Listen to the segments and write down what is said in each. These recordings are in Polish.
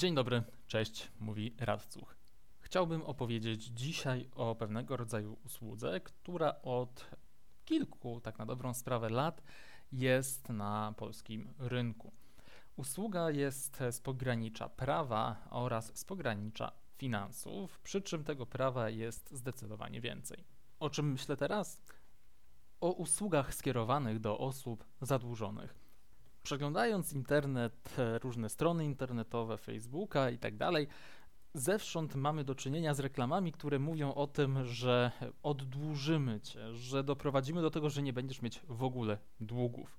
Dzień dobry, cześć, mówi Radcuch. Chciałbym opowiedzieć dzisiaj o pewnego rodzaju usłudze, która od kilku, tak na dobrą sprawę, lat jest na polskim rynku. Usługa jest z pogranicza prawa oraz z pogranicza finansów, przy czym tego prawa jest zdecydowanie więcej. O czym myślę teraz? O usługach skierowanych do osób zadłużonych. Przeglądając internet, różne strony internetowe, Facebooka i tak dalej, zewsząd mamy do czynienia z reklamami, które mówią o tym, że oddłużymy cię, że doprowadzimy do tego, że nie będziesz mieć w ogóle długów.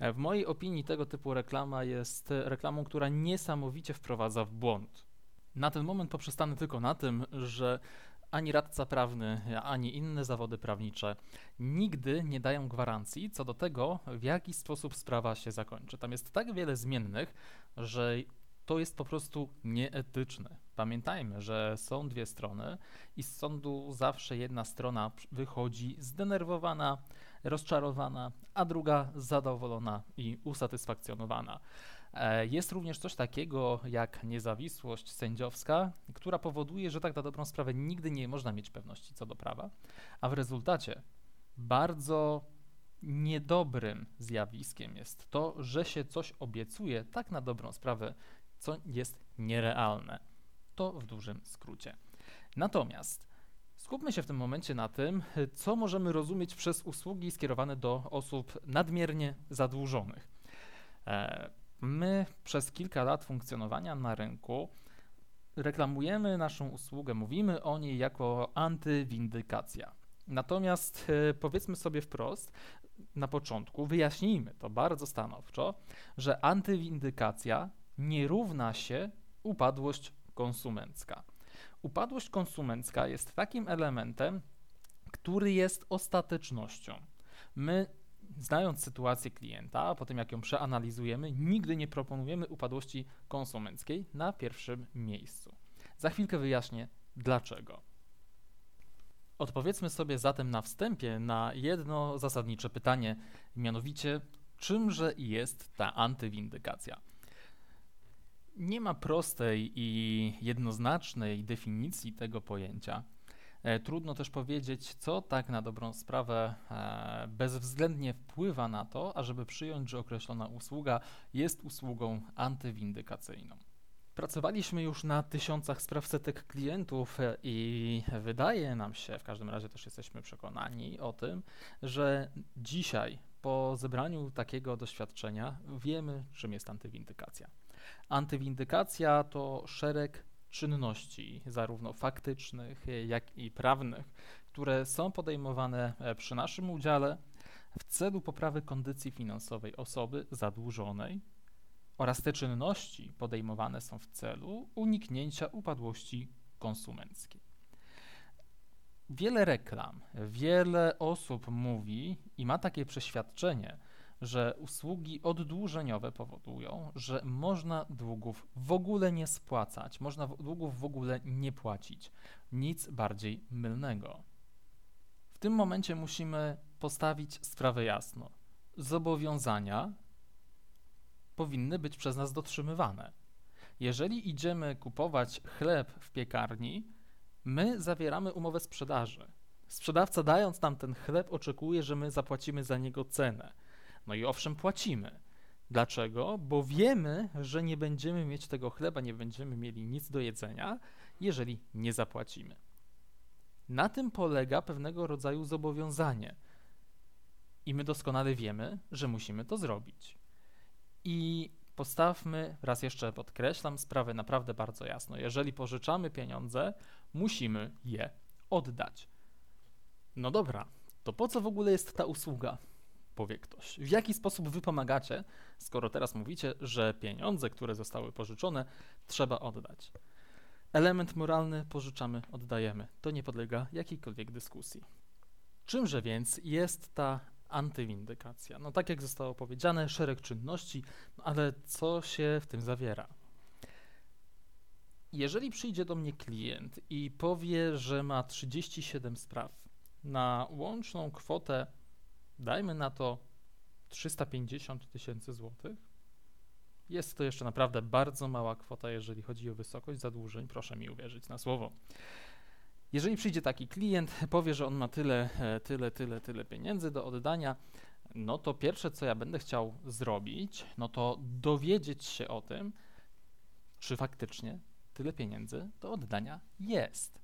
W mojej opinii tego typu reklama jest reklamą, która niesamowicie wprowadza w błąd. Na ten moment poprzestanę tylko na tym, że ani radca prawny, ani inne zawody prawnicze nigdy nie dają gwarancji co do tego, w jaki sposób sprawa się zakończy. Tam jest tak wiele zmiennych, że to jest po prostu nieetyczne. Pamiętajmy, że są dwie strony i z sądu zawsze jedna strona wychodzi zdenerwowana, rozczarowana, a druga zadowolona i usatysfakcjonowana. E, jest również coś takiego jak niezawisłość sędziowska, która powoduje, że tak na dobrą sprawę nigdy nie można mieć pewności co do prawa, a w rezultacie bardzo niedobrym zjawiskiem jest to, że się coś obiecuje tak na dobrą sprawę, co jest nierealne. To w dużym skrócie. Natomiast skupmy się w tym momencie na tym, co możemy rozumieć przez usługi skierowane do osób nadmiernie zadłużonych. E, My przez kilka lat funkcjonowania na rynku reklamujemy naszą usługę, mówimy o niej jako antywindykacja. Natomiast e, powiedzmy sobie wprost, na początku wyjaśnijmy to bardzo stanowczo, że antywindykacja nie równa się upadłość konsumencka. Upadłość konsumencka jest takim elementem, który jest ostatecznością. My znając sytuację klienta, a potem jak ją przeanalizujemy, nigdy nie proponujemy upadłości konsumenckiej na pierwszym miejscu. Za chwilkę wyjaśnię dlaczego. Odpowiedzmy sobie zatem na wstępie na jedno zasadnicze pytanie, mianowicie czymże jest ta antywindykacja? Nie ma prostej i jednoznacznej definicji tego pojęcia. E, trudno też powiedzieć, co tak na dobrą sprawę e, bezwzględnie wpływa na to, ażeby przyjąć, że określona usługa jest usługą antywindykacyjną. Pracowaliśmy już na tysiącach spraw setek klientów e, i wydaje nam się, w każdym razie też jesteśmy przekonani o tym, że dzisiaj po zebraniu takiego doświadczenia wiemy, czym jest antywindykacja. Antywindykacja to szereg czynności, zarówno faktycznych, jak i prawnych, które są podejmowane e, przy naszym udziale w celu poprawy kondycji finansowej osoby zadłużonej oraz te czynności podejmowane są w celu uniknięcia upadłości konsumenckiej. Wiele reklam, wiele osób mówi i ma takie przeświadczenie, że usługi oddłużeniowe powodują, że można długów w ogóle nie spłacać, można długów w ogóle nie płacić. Nic bardziej mylnego. W tym momencie musimy postawić sprawę jasno. Zobowiązania powinny być przez nas dotrzymywane. Jeżeli idziemy kupować chleb w piekarni, my zawieramy umowę sprzedaży. Sprzedawca dając nam ten chleb oczekuje, że my zapłacimy za niego cenę. No i owszem, płacimy. Dlaczego? Bo wiemy, że nie będziemy mieć tego chleba, nie będziemy mieli nic do jedzenia, jeżeli nie zapłacimy. Na tym polega pewnego rodzaju zobowiązanie. I my doskonale wiemy, że musimy to zrobić. I postawmy, raz jeszcze podkreślam, sprawę naprawdę bardzo jasno. Jeżeli pożyczamy pieniądze, musimy je oddać. No dobra, to po co w ogóle jest ta usługa? Powie ktoś. W jaki sposób wy pomagacie, skoro teraz mówicie, że pieniądze, które zostały pożyczone, trzeba oddać? Element moralny pożyczamy, oddajemy. To nie podlega jakiejkolwiek dyskusji. Czymże więc jest ta antywindykacja? No tak jak zostało powiedziane, szereg czynności, no ale co się w tym zawiera? Jeżeli przyjdzie do mnie klient i powie, że ma 37 spraw na łączną kwotę dajmy na to 350 tysięcy złotych, Jest to jeszcze naprawdę bardzo mała kwota, jeżeli chodzi o wysokość zadłużeń, proszę mi uwierzyć na słowo. Jeżeli przyjdzie taki klient, powie, że on ma tyle, e, tyle, tyle, tyle pieniędzy do oddania, no to pierwsze, co ja będę chciał zrobić, no to dowiedzieć się o tym, czy faktycznie tyle pieniędzy do oddania jest.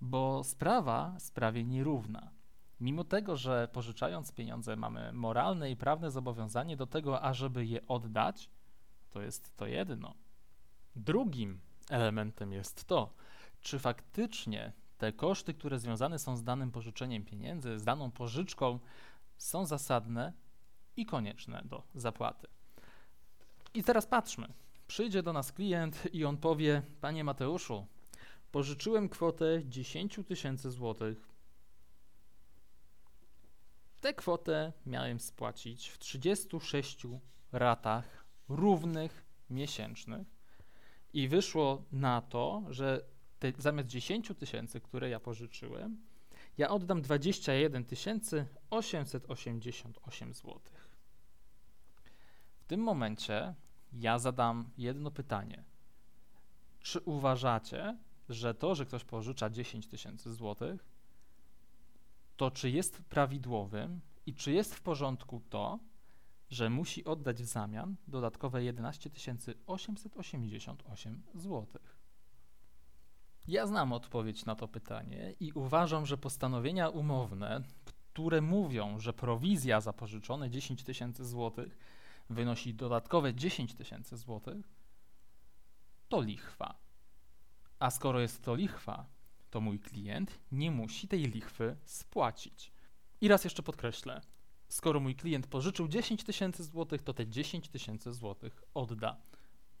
Bo sprawa sprawie nierówna. Mimo tego, że pożyczając pieniądze mamy moralne i prawne zobowiązanie do tego, ażeby je oddać, to jest to jedno. Drugim elementem jest to, czy faktycznie te koszty, które związane są z danym pożyczeniem pieniędzy, z daną pożyczką, są zasadne i konieczne do zapłaty. I teraz patrzmy. Przyjdzie do nas klient i on powie: Panie Mateuszu, pożyczyłem kwotę 10 tysięcy złotych. Tę kwotę miałem spłacić w 36 ratach równych miesięcznych i wyszło na to, że te, zamiast 10 tysięcy, które ja pożyczyłem, ja oddam 21 888 zł. W tym momencie ja zadam jedno pytanie. Czy uważacie, że to, że ktoś pożycza 10 tysięcy złotych, to czy jest prawidłowym i czy jest w porządku to, że musi oddać w zamian dodatkowe 11 888 zł? Ja znam odpowiedź na to pytanie i uważam, że postanowienia umowne, które mówią, że prowizja za pożyczone 10 tysięcy złotych wynosi dodatkowe 10 tysięcy złotych, to lichwa. A skoro jest to lichwa, to mój klient nie musi tej lichwy spłacić. I raz jeszcze podkreślę, skoro mój klient pożyczył 10 tysięcy złotych, to te 10 tysięcy złotych odda.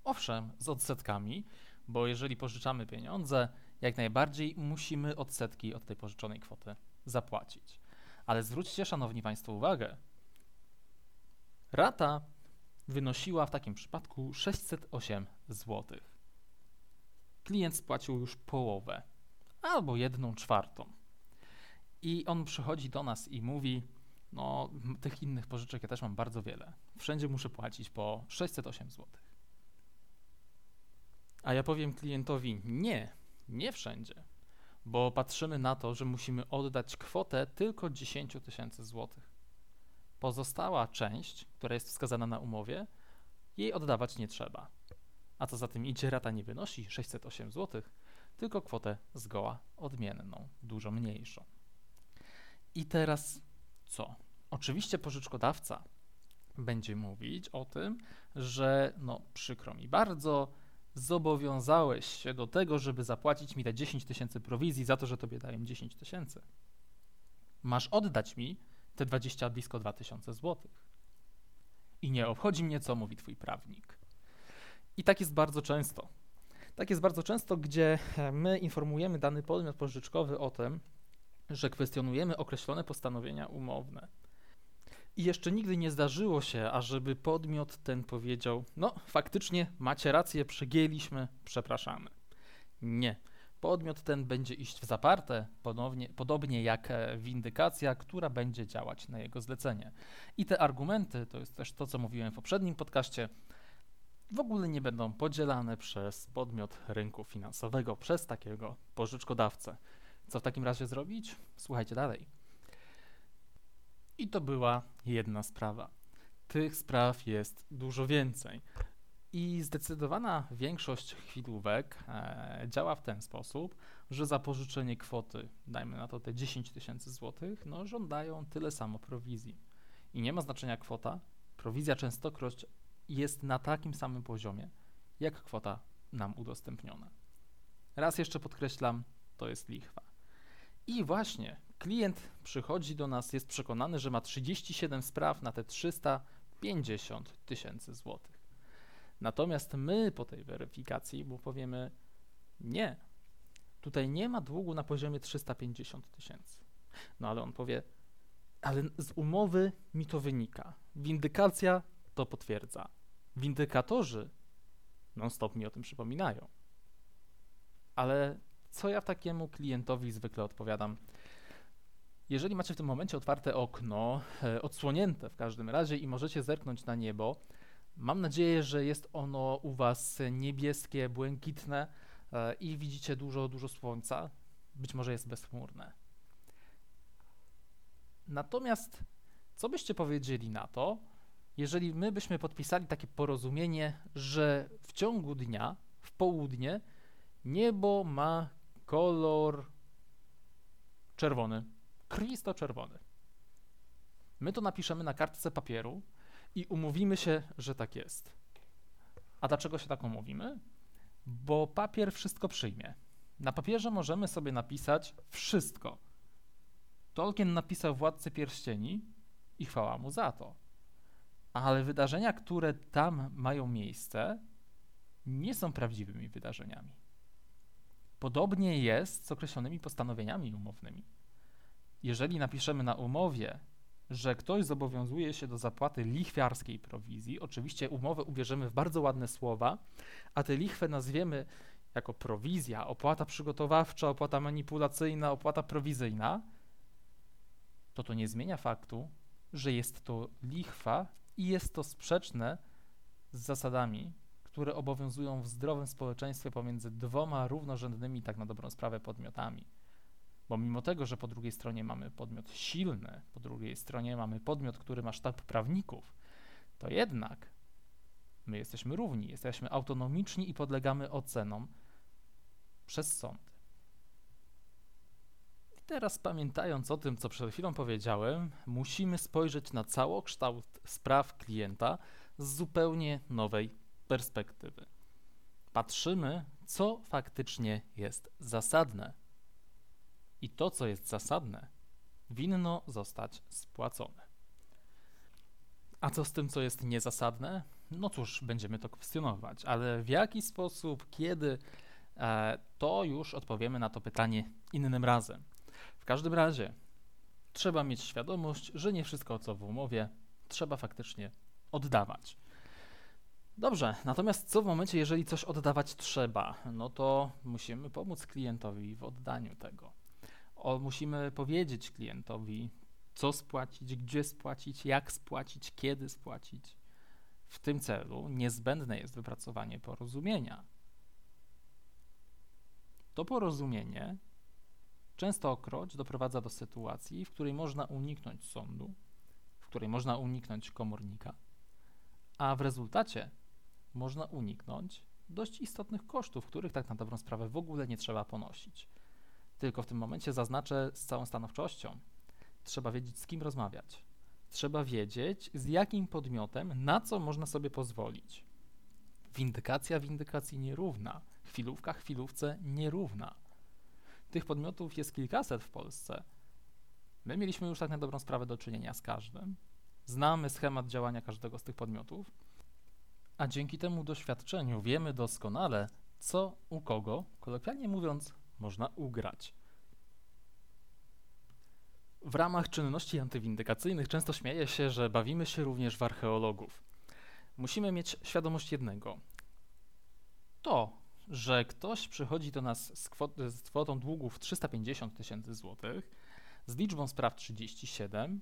Owszem, z odsetkami, bo jeżeli pożyczamy pieniądze, jak najbardziej musimy odsetki od tej pożyczonej kwoty zapłacić. Ale zwróćcie, szanowni Państwo, uwagę. Rata wynosiła w takim przypadku 608 zł. Klient spłacił już połowę albo jedną czwartą. I on przychodzi do nas i mówi: No, tych innych pożyczek ja też mam bardzo wiele. Wszędzie muszę płacić po 608 zł. A ja powiem klientowi: Nie, nie wszędzie, bo patrzymy na to, że musimy oddać kwotę tylko 10 tysięcy złotych. Pozostała część, która jest wskazana na umowie, jej oddawać nie trzeba. A co za tym idzie, rata nie wynosi 608 zł, tylko kwotę zgoła odmienną, dużo mniejszą. I teraz co? Oczywiście pożyczkodawca będzie mówić o tym, że no przykro mi bardzo, zobowiązałeś się do tego, żeby zapłacić mi te 10 tysięcy prowizji za to, że tobie daję 10 tysięcy. Masz oddać mi te 20 blisko 2000 złotych. I nie obchodzi mnie, co mówi twój prawnik. I tak jest bardzo często. Tak jest bardzo często, gdzie my informujemy dany podmiot pożyczkowy o tym, że kwestionujemy określone postanowienia umowne. I jeszcze nigdy nie zdarzyło się, ażeby podmiot ten powiedział: No, faktycznie macie rację, przegięliśmy, przepraszamy. Nie. Podmiot ten będzie iść w zaparte, ponownie, podobnie jak e, windykacja, która będzie działać na jego zlecenie. I te argumenty, to jest też to, co mówiłem w poprzednim podcaście, w ogóle nie będą podzielane przez podmiot rynku finansowego, przez takiego pożyczkodawcę. Co w takim razie zrobić? Słuchajcie dalej. I to była jedna sprawa. Tych spraw jest dużo więcej. I zdecydowana większość chwilówek e, działa w ten sposób, że za pożyczenie kwoty, dajmy na to te 10 tysięcy złotych, no żądają tyle samo prowizji. I nie ma znaczenia kwota, prowizja częstokroć jest na takim samym poziomie, jak kwota nam udostępniona. Raz jeszcze podkreślam, to jest lichwa. I właśnie klient przychodzi do nas, jest przekonany, że ma 37 spraw na te 350 tysięcy złotych. Natomiast my po tej weryfikacji mu powiemy nie, tutaj nie ma długu na poziomie 350 tysięcy. No ale on powie, ale z umowy mi to wynika. Windykacja to potwierdza. Windykatorzy non-stop mi o tym przypominają. Ale co ja takiemu klientowi zwykle odpowiadam? Jeżeli macie w tym momencie otwarte okno, e, odsłonięte w każdym razie i możecie zerknąć na niebo, Mam nadzieję, że jest ono u Was niebieskie, błękitne e, i widzicie dużo, dużo słońca. Być może jest bezchmurne. Natomiast co byście powiedzieli na to, jeżeli my byśmy podpisali takie porozumienie, że w ciągu dnia, w południe, niebo ma kolor czerwony, krwisto czerwony. My to napiszemy na kartce papieru i umówimy się, że tak jest. A dlaczego się tak umówimy? Bo papier wszystko przyjmie. Na papierze możemy sobie napisać wszystko. Tolkien napisał Władcy Pierścieni i chwała mu za to. Ale wydarzenia, które tam mają miejsce, nie są prawdziwymi wydarzeniami. Podobnie jest z określonymi postanowieniami umownymi. Jeżeli napiszemy na umowie, że ktoś zobowiązuje się do zapłaty lichwiarskiej prowizji, oczywiście umowę ubierzemy w bardzo ładne słowa, a tę lichwę nazwiemy jako prowizja, opłata przygotowawcza, opłata manipulacyjna, opłata prowizyjna, to to nie zmienia faktu, że jest to lichwa i jest to sprzeczne z zasadami, które obowiązują w zdrowym społeczeństwie pomiędzy dwoma równorzędnymi, tak na dobrą sprawę, podmiotami. Bo mimo tego, że po drugiej stronie mamy podmiot silny, po drugiej stronie mamy podmiot, który ma sztab prawników, to jednak my jesteśmy równi, jesteśmy autonomiczni i podlegamy ocenom przez sąd. Teraz pamiętając o tym, co przed chwilą powiedziałem, musimy spojrzeć na całokształt spraw klienta z zupełnie nowej perspektywy. Patrzymy, co faktycznie jest zasadne i to, co jest zasadne, winno zostać spłacone. A co z tym, co jest niezasadne? No cóż, będziemy to kwestionować, ale w jaki sposób, kiedy, e, to już odpowiemy na to pytanie innym razem. Każdym razie trzeba mieć świadomość, że nie wszystko, co w umowie, trzeba faktycznie oddawać. Dobrze, natomiast co w momencie, jeżeli coś oddawać trzeba? No to musimy pomóc klientowi w oddaniu tego o, musimy powiedzieć klientowi, co spłacić, gdzie spłacić, jak spłacić, kiedy spłacić. W tym celu niezbędne jest wypracowanie porozumienia. To porozumienie częstokroć doprowadza do sytuacji, w której można uniknąć sądu, w której można uniknąć komornika, a w rezultacie można uniknąć dość istotnych kosztów, których tak na dobrą sprawę w ogóle nie trzeba ponosić. Tylko w tym momencie zaznaczę z całą stanowczością. Trzeba wiedzieć, z kim rozmawiać. Trzeba wiedzieć, z jakim podmiotem, na co można sobie pozwolić. Windykacja windykacji nierówna, chwilówka chwilówce nierówna. Tych podmiotów jest kilkaset w Polsce. My mieliśmy już tak na dobrą sprawę do czynienia z każdym. Znamy schemat działania każdego z tych podmiotów, a dzięki temu doświadczeniu wiemy doskonale, co u kogo, kolokwialnie mówiąc, można ugrać. W ramach czynności antywindykacyjnych często śmieje się, że bawimy się również w archeologów. Musimy mieć świadomość jednego. To, że ktoś przychodzi do nas z, kwot z kwotą długów 350 tysięcy złotych, z liczbą spraw 37,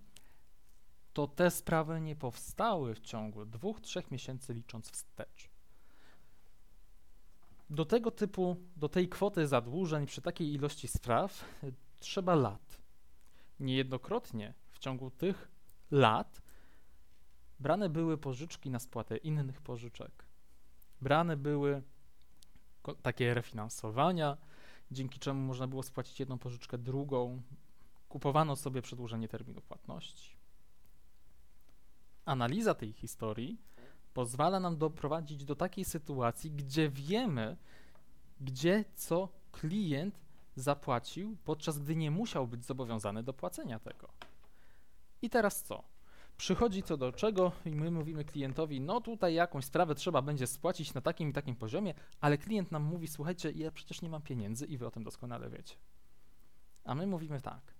to te sprawy nie powstały w ciągu dwóch, trzech miesięcy licząc wstecz. Do tego typu, do tej kwoty zadłużeń przy takiej ilości spraw y, trzeba lat. Niejednokrotnie w ciągu tych lat brane były pożyczki na spłatę innych pożyczek. Brane były takie refinansowania, dzięki czemu można było spłacić jedną pożyczkę drugą. Kupowano sobie przedłużenie terminu płatności. Analiza tej historii pozwala nam doprowadzić do takiej sytuacji, gdzie wiemy, gdzie co klient zapłacił, podczas gdy nie musiał być zobowiązany do płacenia tego. I teraz co? Przychodzi co do czego i my mówimy klientowi, no tutaj jakąś sprawę trzeba będzie spłacić na takim i takim poziomie, ale klient nam mówi, słuchajcie, ja przecież nie mam pieniędzy i wy o tym doskonale wiecie. A my mówimy tak,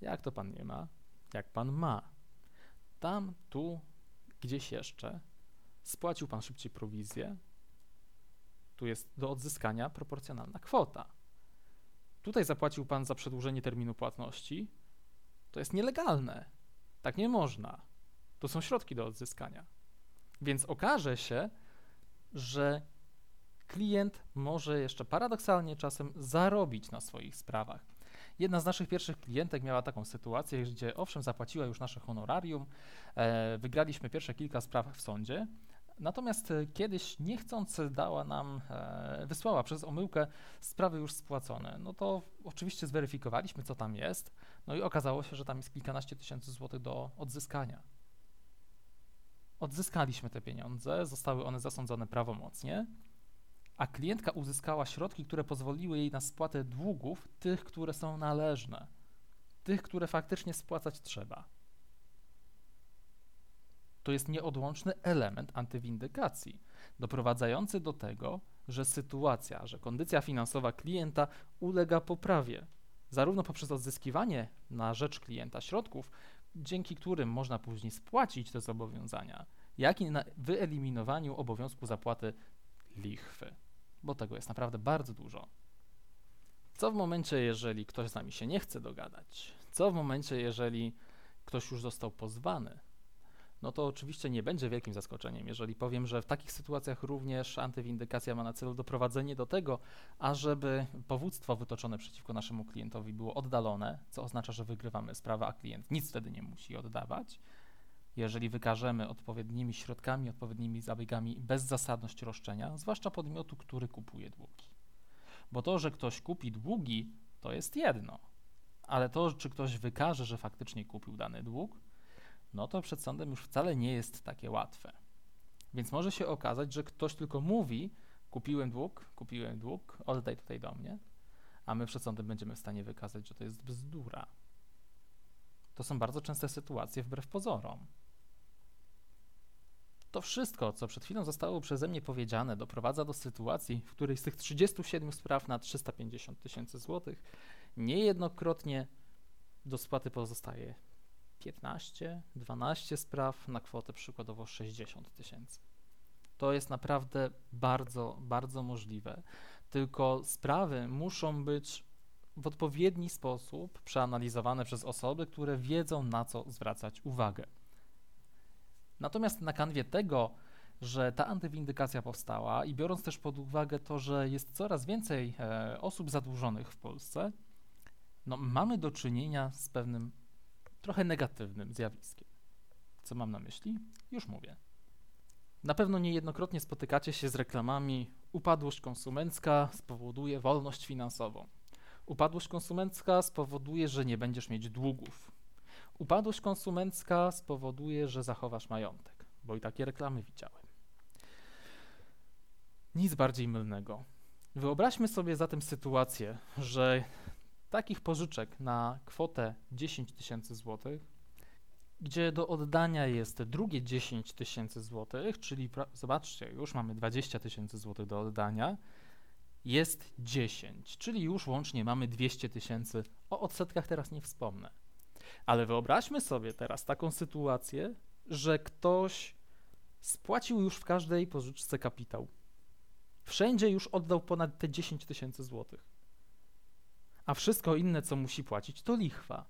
jak to pan nie ma? Jak pan ma? Tam, tu, gdzieś jeszcze spłacił pan szybciej prowizję, tu jest do odzyskania proporcjonalna kwota. Tutaj zapłacił pan za przedłużenie terminu płatności, to jest nielegalne. Tak nie można. To są środki do odzyskania. Więc okaże się, że klient może jeszcze paradoksalnie czasem zarobić na swoich sprawach. Jedna z naszych pierwszych klientek miała taką sytuację, gdzie owszem, zapłaciła już nasze honorarium, e, wygraliśmy pierwsze kilka spraw w sądzie, natomiast e, kiedyś niechcąc dała nam, e, wysłała przez omyłkę sprawy już spłacone. No to oczywiście zweryfikowaliśmy, co tam jest, no i okazało się, że tam jest kilkanaście tysięcy złotych do odzyskania. Odzyskaliśmy te pieniądze, zostały one zasądzone prawomocnie a klientka uzyskała środki, które pozwoliły jej na spłatę długów, tych, które są należne, tych, które faktycznie spłacać trzeba. To jest nieodłączny element antywindykacji, doprowadzający do tego, że sytuacja, że kondycja finansowa klienta ulega poprawie, zarówno poprzez odzyskiwanie na rzecz klienta środków, dzięki którym można później spłacić te zobowiązania, jak i na wyeliminowaniu obowiązku zapłaty lichwy bo tego jest naprawdę bardzo dużo. Co w momencie, jeżeli ktoś z nami się nie chce dogadać? Co w momencie, jeżeli ktoś już został pozwany? No to oczywiście nie będzie wielkim zaskoczeniem, jeżeli powiem, że w takich sytuacjach również antywindykacja ma na celu doprowadzenie do tego, ażeby powództwo wytoczone przeciwko naszemu klientowi było oddalone, co oznacza, że wygrywamy sprawę, a klient nic wtedy nie musi oddawać jeżeli wykażemy odpowiednimi środkami, odpowiednimi zabiegami bezzasadność roszczenia, zwłaszcza podmiotu, który kupuje długi. Bo to, że ktoś kupi długi, to jest jedno, ale to, czy ktoś wykaże, że faktycznie kupił dany dług, no to przed sądem już wcale nie jest takie łatwe. Więc może się okazać, że ktoś tylko mówi: Kupiłem dług, kupiłem dług, oddaj tutaj do mnie, a my przed sądem będziemy w stanie wykazać, że to jest bzdura. To są bardzo częste sytuacje wbrew pozorom. To wszystko, co przed chwilą zostało przeze mnie powiedziane, doprowadza do sytuacji, w której z tych 37 spraw na 350 tysięcy złotych niejednokrotnie do spłaty pozostaje 15, 12 spraw na kwotę przykładowo 60 tysięcy. To jest naprawdę bardzo, bardzo możliwe. Tylko sprawy muszą być w odpowiedni sposób przeanalizowane przez osoby, które wiedzą na co zwracać uwagę. Natomiast na kanwie tego, że ta antywindykacja powstała i biorąc też pod uwagę to, że jest coraz więcej e, osób zadłużonych w Polsce, no, mamy do czynienia z pewnym trochę negatywnym zjawiskiem. Co mam na myśli? Już mówię. Na pewno niejednokrotnie spotykacie się z reklamami upadłość konsumencka spowoduje wolność finansową. Upadłość konsumencka spowoduje, że nie będziesz mieć długów. Upadłość konsumencka spowoduje, że zachowasz majątek, bo i takie reklamy widziałem. Nic bardziej mylnego. Wyobraźmy sobie zatem sytuację, że takich pożyczek na kwotę 10 tysięcy złotych, gdzie do oddania jest drugie 10 tysięcy złotych, czyli zobaczcie, już mamy 20 tysięcy złotych do oddania, jest 10, czyli już łącznie mamy 200 tysięcy. O odsetkach teraz nie wspomnę. Ale wyobraźmy sobie teraz taką sytuację, że ktoś spłacił już w każdej pożyczce kapitał. Wszędzie już oddał ponad te 10 tysięcy złotych. A wszystko inne, co musi płacić, to lichwa.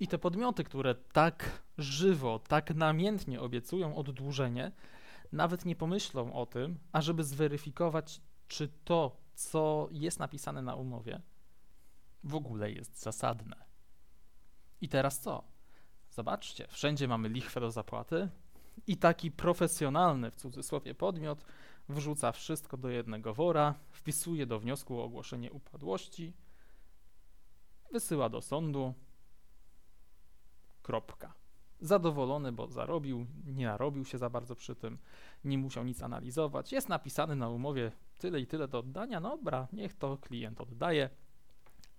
I te podmioty, które tak żywo, tak namiętnie obiecują oddłużenie, nawet nie pomyślą o tym, ażeby zweryfikować, czy to, co jest napisane na umowie, w ogóle jest zasadne. I teraz co? Zobaczcie, wszędzie mamy lichwę do zapłaty i taki profesjonalny, w cudzysłowie, podmiot wrzuca wszystko do jednego wora, wpisuje do wniosku o ogłoszenie upadłości, wysyła do sądu, kropka. Zadowolony, bo zarobił, nie narobił się za bardzo przy tym, nie musiał nic analizować. Jest napisany na umowie tyle i tyle do oddania, no dobra, niech to klient oddaje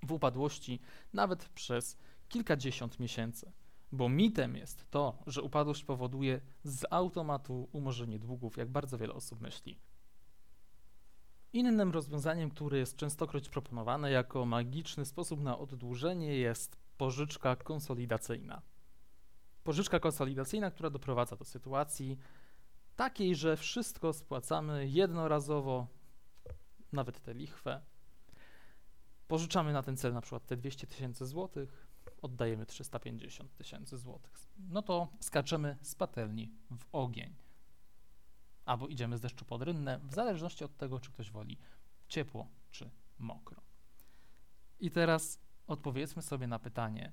w upadłości nawet przez kilkadziesiąt miesięcy. Bo mitem jest to, że upadłość powoduje z automatu umorzenie długów, jak bardzo wiele osób myśli. Innym rozwiązaniem, które jest częstokroć proponowane jako magiczny sposób na oddłużenie, jest pożyczka konsolidacyjna. Pożyczka konsolidacyjna, która doprowadza do sytuacji takiej, że wszystko spłacamy jednorazowo, nawet tę lichwę. Pożyczamy na ten cel na przykład te 200 tysięcy złotych, oddajemy 350 tysięcy złotych. No to skaczemy z patelni w ogień. Albo idziemy z deszczu pod rynnę, w zależności od tego, czy ktoś woli ciepło czy mokro. I teraz odpowiedzmy sobie na pytanie,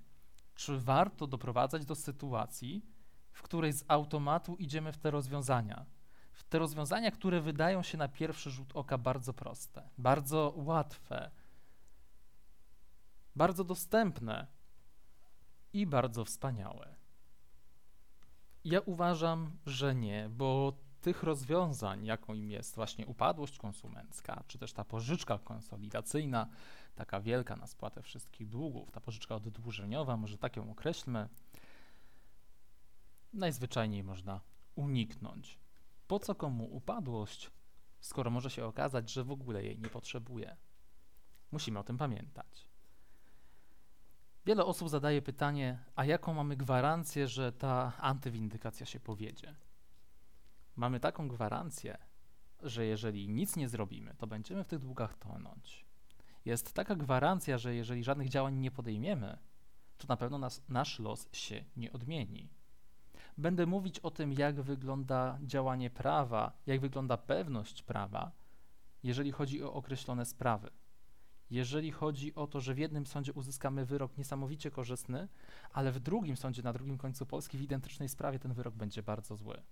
czy warto doprowadzać do sytuacji, w której z automatu idziemy w te rozwiązania. W te rozwiązania, które wydają się na pierwszy rzut oka bardzo proste, bardzo łatwe, bardzo dostępne i bardzo wspaniałe. Ja uważam, że nie, bo tych rozwiązań, jaką im jest właśnie upadłość konsumencka, czy też ta pożyczka konsolidacyjna, taka wielka na spłatę wszystkich długów, ta pożyczka oddłużeniowa, może tak ją określmy, najzwyczajniej można uniknąć. Po co komu upadłość, skoro może się okazać, że w ogóle jej nie potrzebuje? Musimy o tym pamiętać. Wiele osób zadaje pytanie, a jaką mamy gwarancję, że ta antywindykacja się powiedzie? Mamy taką gwarancję, że jeżeli nic nie zrobimy, to będziemy w tych długach tonąć. Jest taka gwarancja, że jeżeli żadnych działań nie podejmiemy, to na pewno nas, nasz los się nie odmieni. Będę mówić o tym, jak wygląda działanie prawa, jak wygląda pewność prawa, jeżeli chodzi o określone sprawy. Jeżeli chodzi o to, że w jednym sądzie uzyskamy wyrok niesamowicie korzystny, ale w drugim sądzie na drugim końcu Polski w identycznej sprawie ten wyrok będzie bardzo zły.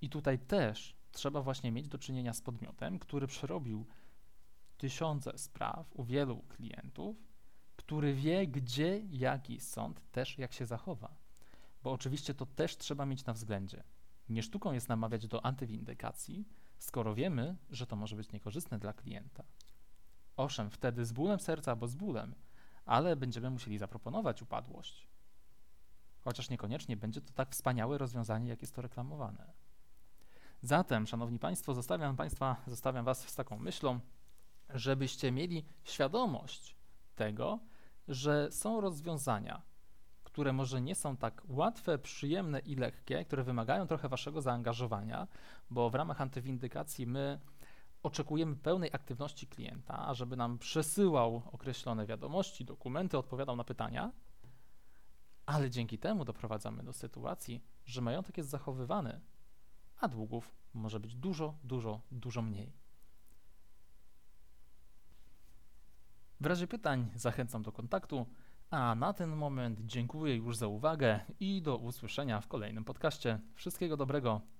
I tutaj też trzeba właśnie mieć do czynienia z podmiotem, który przerobił tysiące spraw u wielu klientów, który wie, gdzie jaki sąd też jak się zachowa. Bo oczywiście to też trzeba mieć na względzie. Nie sztuką jest namawiać do antywindykacji, skoro wiemy, że to może być niekorzystne dla klienta. Owszem, wtedy z bólem serca albo z bólem, ale będziemy musieli zaproponować upadłość. Chociaż niekoniecznie będzie to tak wspaniałe rozwiązanie, jak jest to reklamowane. Zatem, Szanowni Państwo, zostawiam Państwa, zostawiam Was z taką myślą, żebyście mieli świadomość tego, że są rozwiązania, które może nie są tak łatwe, przyjemne i lekkie, które wymagają trochę Waszego zaangażowania, bo w ramach antywindykacji my oczekujemy pełnej aktywności klienta, żeby nam przesyłał określone wiadomości, dokumenty, odpowiadał na pytania, ale dzięki temu doprowadzamy do sytuacji, że majątek jest zachowywany, a długów może być dużo, dużo, dużo mniej. W razie pytań zachęcam do kontaktu, a na ten moment dziękuję już za uwagę i do usłyszenia w kolejnym podcaście. Wszystkiego dobrego.